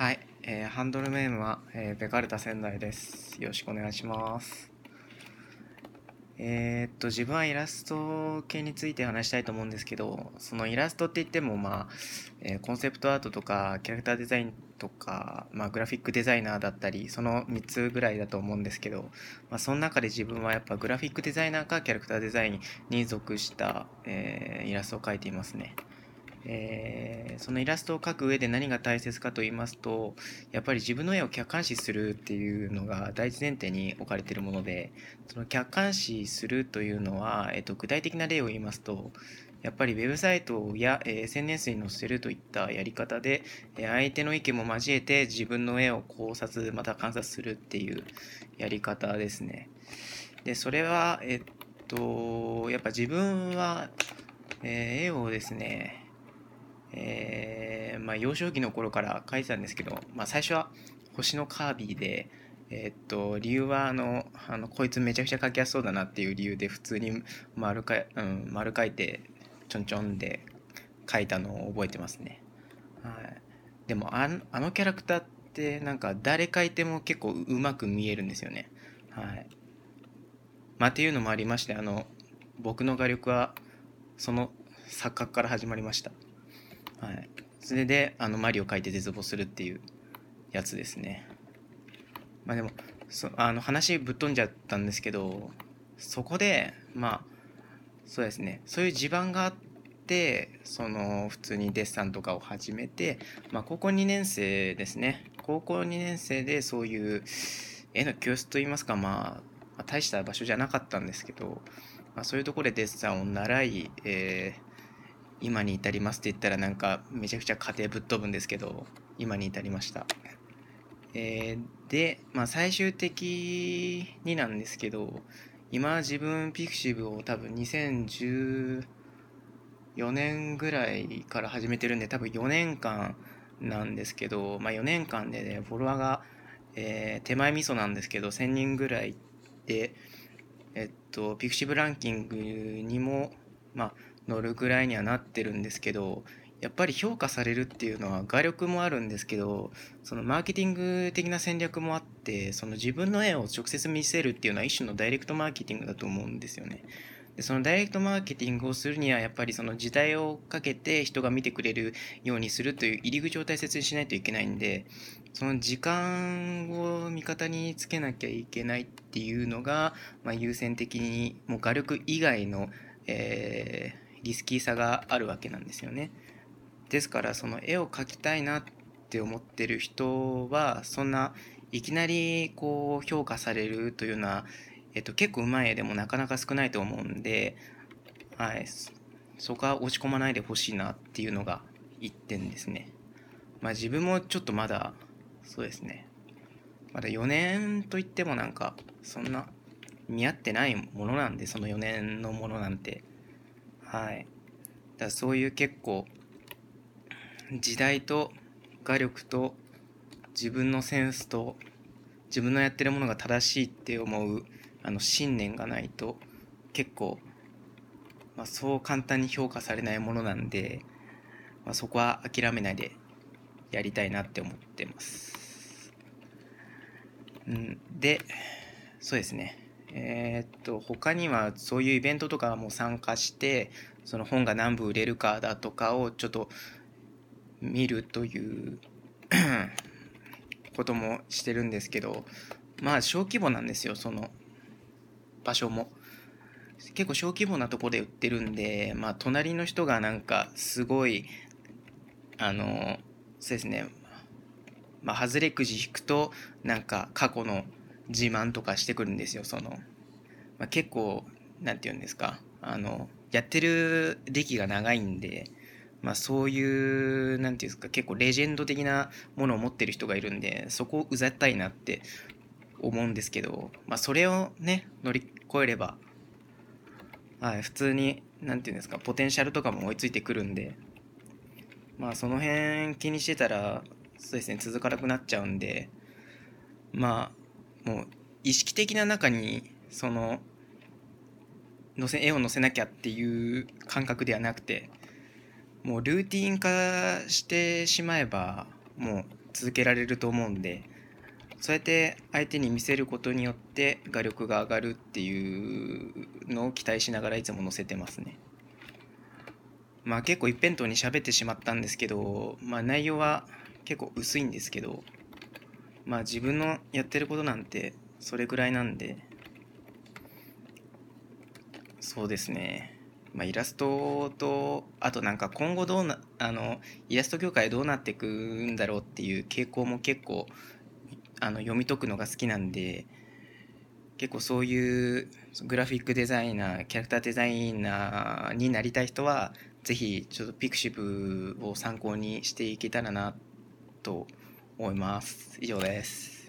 はい、えーハンドルネームは、えーベカルタ仙台です。よろしくお願いします。えーっと、自分はイラスト系について話したいと思うんですけど、そのイラストって言っても、まあ、えーコンセプトアートとか、キャラクターデザインとか、まあ、グラフィックデザイナーだったり、その3つぐらいだと思うんですけど、まあ、その中で自分はやっぱグラフィックデザイナーかキャラクターデザインに属した、えーイラストを描いていますね。えーそのイラストを描く上で何が大切かと言いますとやっぱり自分の絵を客観視するっていうのが第一前提に置かれているものでその客観視するというのは、えっと、具体的な例を言いますとやっぱりウェブサイトや、えー SNS に載せるといったやり方で、えー相手の意見も交えて自分の絵を考察また観察するっていうやり方ですね。でそれはえっとやっぱ自分は、えー絵をですねえーまあ、幼少期の頃から描いてたんですけど、まあ、最初は星のカービィで、えーっと理由はあのあのこいつめちゃくちゃ描きやすそうだなっていう理由で普通に丸か、うん、丸描いてちょんちょんで描いたのを覚えてますね、はい、でもあんあのキャラクターってなんか誰描いても結構うまく見えるんですよね。はい。まあっていうのもありましてあの僕の画力はその錯覚から始まりました。はい、それであのマリオ描いて絶望するっていうやつですね。まあでもそあの話ぶっ飛んじゃったんですけどそこでまあそうですね。そういう地盤があってその普通にデッサンとかを始めて、まあ、高校2年生ですね。高校2年生でそういう絵の教室といいますか、まあ、まあ大した場所じゃなかったんですけど、まあ、そういうところでデッサンを習い、えー今に至りますって言ったらなんかめちゃくちゃ家庭ぶっ飛ぶんですけど今に至りました、えーで、まあ、最終的になんですけど今自分ピクシブを多分2014年ぐらいから始めてるんで多分4年間なんですけど、まあ、4年間でねフォロワーが、えー手前味噌なんですけど1000人ぐらいでえっとピクシブランキングにもまあ乗るぐらいにはなってるんですけどやっぱり評価されるっていうのは画力もあるんですけどそのマーケティング的な戦略もあってその自分の絵を直接見せるっていうのは一種のダイレクトマーケティングだと思うんですよね。でそのダイレクトマーケティングをするにはやっぱりその時代をかけて人が見てくれるようにするという入り口を大切にしないといけないんでその時間を味方につけなきゃいけないっていうのが、まあ、優先的にもう画力以外の、えーリスキーさがあるわけなんですよね。ですからその絵を描きたいなって思ってる人はそんないきなりこう評価されるというような、えっと、結構うまい絵でもなかなか少ないと思うんで、はい、そそこは落ち込まないでほしいなっていうのが一点ですね。まあ自分もちょっとまだそうですねまだ4年といってもなんかそんな見合ってないものなんでその4年のものなんてはい。だそういう結構時代と画力と自分のセンスと自分のやってるものが正しいって思うあの信念がないと結構、まあ、そう簡単に評価されないものなんで、まあ、そこは諦めないでやりたいなって思ってます。うん、でそうですね。えーっと他にはそういうイベントとかも参加してその本が何部売れるかだとかをちょっと見るという こともしてるんですけどまあ小規模なんですよその場所も。結構小規模なとこで売ってるんでまあ隣の人がなんかすごいあのそうですね。まあ外れくじ引くとなんか過去の自慢とかしてくるんですよその、まあ、結構なんて言うんですか。あのやってる歴が長いんでまあ、そういうなんていうんですか結構レジェンド的なものを持ってる人がいるんでそこをうざったいなって思うんですけど、まあ、それをね乗り越えれば、はい、普通になんていうんですかポテンシャルとかも追いついてくるんでまあその辺気にしてたらそうですね続かなくなっちゃうんでまあもう意識的な中にその載せ絵を載せなきゃっていう感覚ではなくてもうルーティン化してしまえばもう続けられると思うんでそうやって相手に見せることによって画力が上がるっていうのを期待しながらいつも載せてますね。まあ結構一辺倒に喋ってしまったんですけど、まあ内容は結構薄いんですけど、まあ自分のやってることなんてそれぐらいなんで、そうですね。まあ、イラストとあとなんか今後どうなあのイラスト業界どうなっていくんだろうっていう傾向も結構あの読み解くのが好きなんで結構そういうグラフィックデザイナーキャラクターデザイナーになりたい人はぜひちょっとピクシブを参考にしていけたらなと思います。以上です。